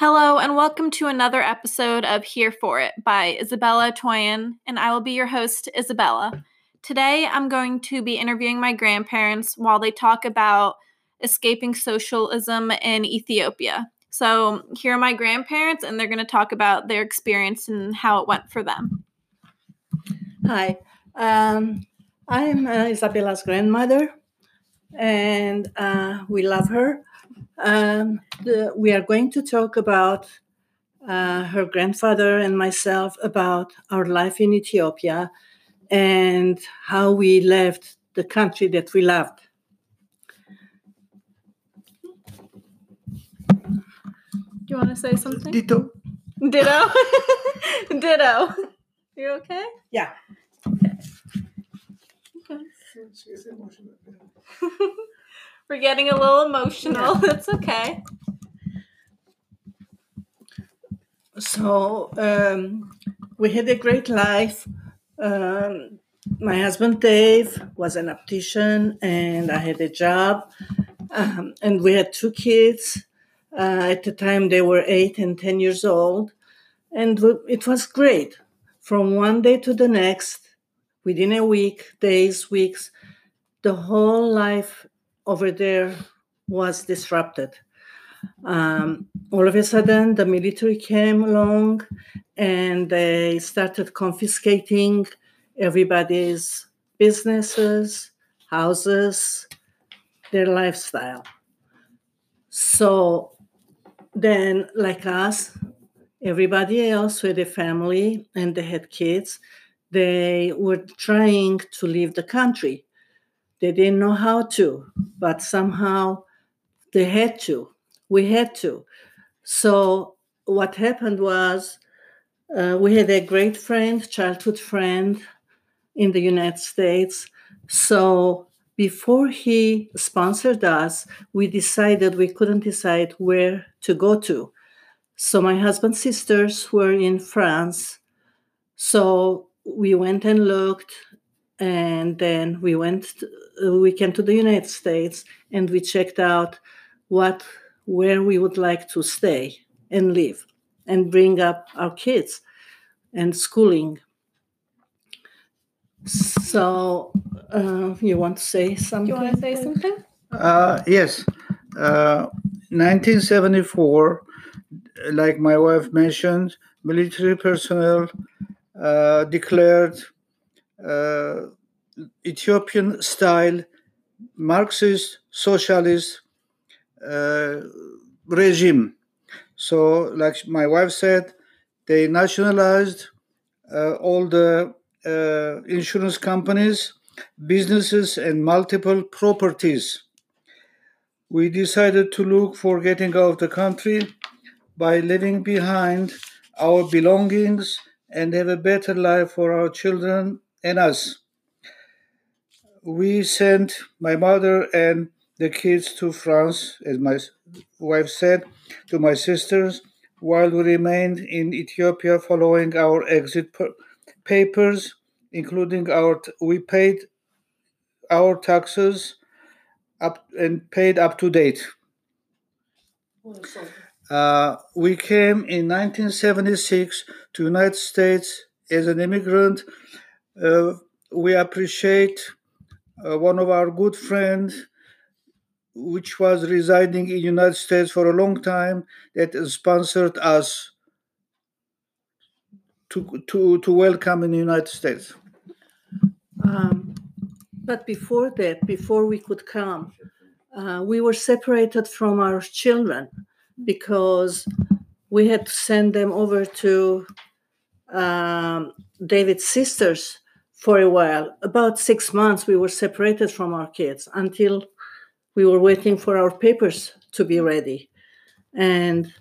Hello, and welcome to another episode of Here for It by Isabella Toyan, and I will be your host, Isabella. Today, I'm going to be interviewing my grandparents while they talk about escaping socialism in Ethiopia. So, here are my grandparents, and they're going to talk about their experience and how it went for them. Hi, um, I'm uh, Isabella's grandmother, and uh, we love her. Um, the, we are going to talk about uh, her grandfather and myself about our life in Ethiopia and how we left the country that we loved. Do you want to say something? Ditto. Ditto. Ditto. You okay? Yeah. Okay. We're getting a little emotional. It's okay. So um, we had a great life. Um, my husband Dave was an optician, and I had a job. Um, and we had two kids. Uh, at the time, they were eight and 10 years old. And w- it was great. From one day to the next, within a week, days, weeks, the whole life over there was disrupted. Um, all of a sudden, the military came along and they started confiscating everybody's businesses, houses, their lifestyle. So then, like us, everybody else with a family and they had kids, they were trying to leave the country. They didn't know how to, but somehow they had to. We had to. So what happened was uh, we had a great friend, childhood friend in the United States. So before he sponsored us, we decided we couldn't decide where to go to. So my husband's sisters were in France. So we went and looked, and then we went. To, we came to the United States, and we checked out what where we would like to stay and live, and bring up our kids, and schooling. So, uh, you want to say something? Do you want to say something? Uh, yes. Uh, 1974, like my wife mentioned, military personnel uh, declared uh, Ethiopian style Marxist socialist uh, regime. So, like my wife said, they nationalized uh, all the uh, insurance companies, businesses, and multiple properties. We decided to look for getting out of the country by leaving behind our belongings and have a better life for our children and us. We sent my mother and the kids to France, as my wife said, to my sisters, while we remained in Ethiopia following our exit per- papers, including our we paid our taxes up and paid up to date. Uh, we came in 1976 to United States as an immigrant. Uh, we appreciate uh, one of our good friends, which was residing in United States for a long time, that sponsored us to to to welcome in the United States. Um, but before that, before we could come, uh, we were separated from our children because we had to send them over to um, David's sisters for a while. About six months, we were separated from our kids until we were waiting for our papers to be ready. And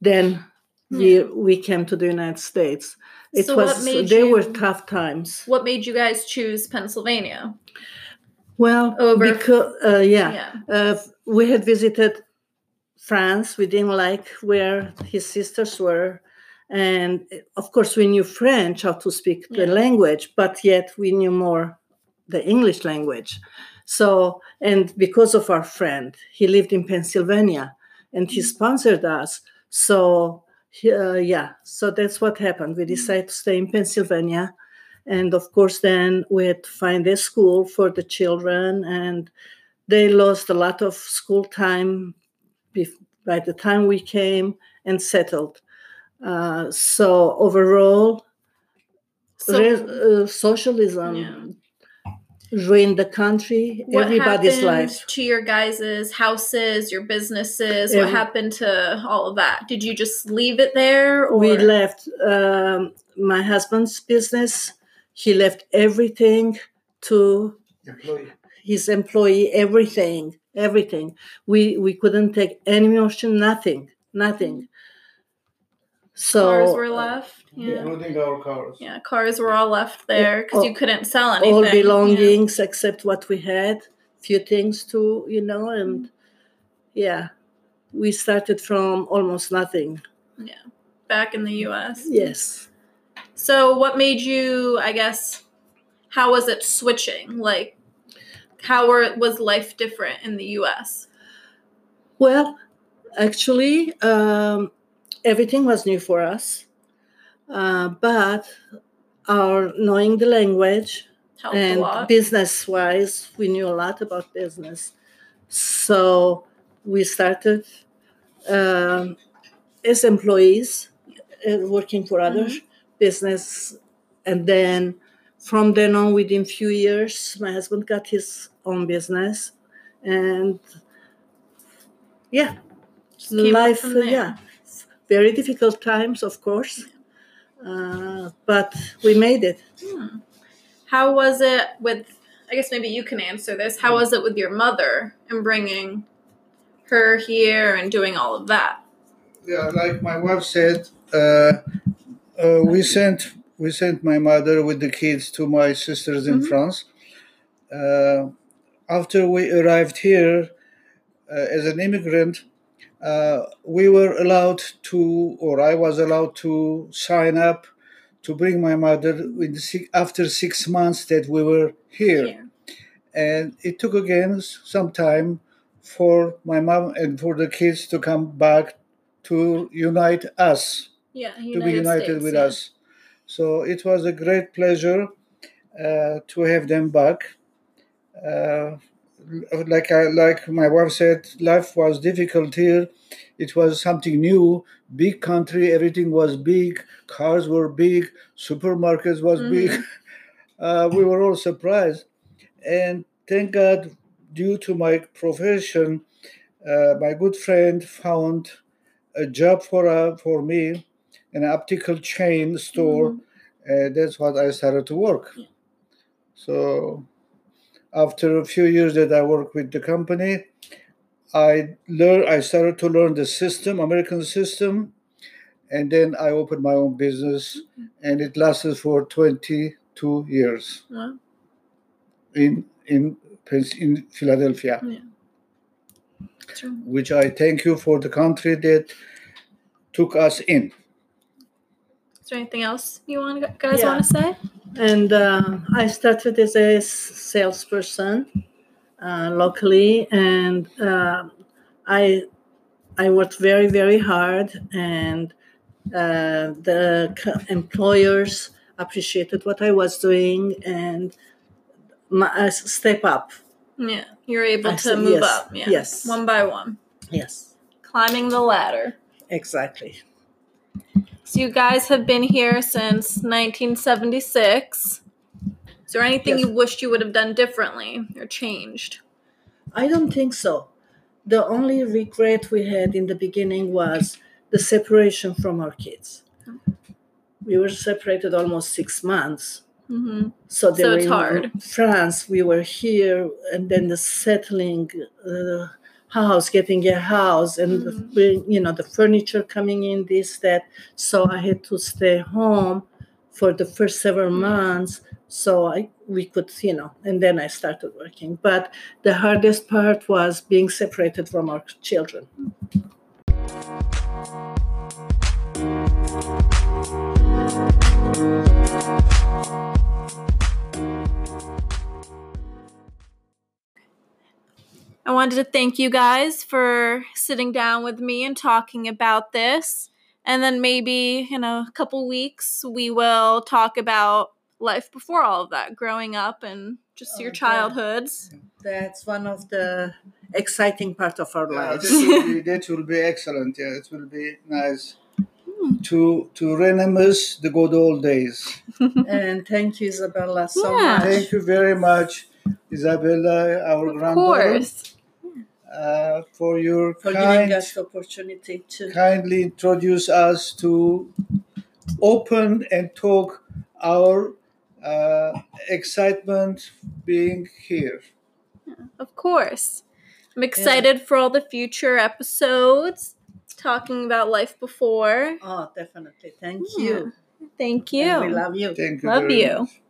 then we, we came to the United States. It So was they were tough times. What made you guys choose Pennsylvania? Well, Over- because uh, yeah, Yeah. Uh, we had visited France. We didn't like where his sisters were. And eh, of course, we knew French, how to speak the language, but yet we knew more the English language. So, and because of our friend, he lived in Pennsylvania and he mm. sponsored us. So uh, yeah, so that's what happened. We mm. decided to stay in Pennsylvania, and of course, then we had to find a school for the children, and they lost a lot of school time by the time we came and settled. Uh, so overall, so, re- uh, socialism yeah. ruined the country, what everybody's life. To your guys' houses, your businesses, Every, what happened to all of that? Did you just leave it there? Or? We left um, my husband's business. He left everything to employee. his employee, everything, everything. We we couldn't take any motion, nothing, nothing. So cars were left, yeah. including our cars. Yeah, cars were all left there because you couldn't sell anything. All belongings yeah. except what we had, few things too, you know, and yeah, we started from almost nothing. Yeah, back in the U.S. Yes. So, what made you? I guess, how was it switching? Like, how were, was life different in the U.S.? Well, actually. Um, everything was new for us, uh, but our knowing the language Helped and business wise, we knew a lot about business. So we started um, as employees uh, working for other mm-hmm. business, and then from then on, within few years, my husband got his own business, and yeah, life, yeah very difficult times, of course, uh, but we made it. Hmm. How was it with? I guess maybe you can answer this. How was it with your mother and bringing her here and doing all of that? Yeah, like my wife said, uh, uh, we sent we sent my mother with the kids to my sisters in mm-hmm. France. Uh, after we arrived here uh, as an immigrant, uh, we were allowed to, or I was allowed to sign up to bring my mother the, after six months that we were here. Yeah. And it took again some time for my mom and for the kids to come back to unite us. Yeah, United to be united States, with yeah. us. So it was a great pleasure uh, to have them back. Uh, like I, like my wife said, life was difficult here. It was something new, big country. Everything was big. Cars were big. Supermarkets was mm-hmm. big. Uh, we were all surprised, and thank God, due to my profession, uh, my good friend found a job for uh, for me, in an optical chain store. Mm-hmm. that's what I started to work. So after a few years that I worked with the company, I learned I started to learn the system, American system, and then I opened my own business, mm-hmm. and it lasted for 22 years wow. in in in Philadelphia. Yeah. Which I thank you for the country that took us in. Is there anything else you want guys yeah. want to say? And uh, I started as a salesperson uh, locally, and uh, I I worked very very hard, and uh, the employers appreciated what I was doing, and my, step up. Yeah, you're able I to said, move yes, up. Yeah. Yes, one by one. Yes, climbing the ladder. Exactly. So you guys have been here since 1976. Is there anything yes. you wished you would have done differently or changed? I don't think so. The only regret we had in the beginning was the separation from our kids. We were separated almost six months. Mm-hmm. So, they so were in hard. France, we were here, and then the settling, uh, house, getting a house, and mm-hmm. you know the furniture coming in, this that. So I had to stay home for the first several months, so I we could you know, and then I started working. But the hardest part was being separated from our children. I wanted to thank you guys for sitting down with me and talking about this. And then maybe in a couple weeks, we will talk about life before all of that, growing up and just your Okay. childhoods. That's one of the exciting part of our Yeah, lives. that, will be, that will be excellent. Yeah, it will be nice hmm. to to reminisce the good old days. and thank you, Isabella, so Yeah. much. Thank you very much, Isabella, our Of granddaughter, course. Uh, for your for giving us the opportunity to. kindly introduce us to open and talk our uh, excitement being here. Of course. I'm excited for all the future episodes talking about life before. Oh, definitely. Thank Yeah. you. Thank And we you. love you. Thank you. Love very you. much.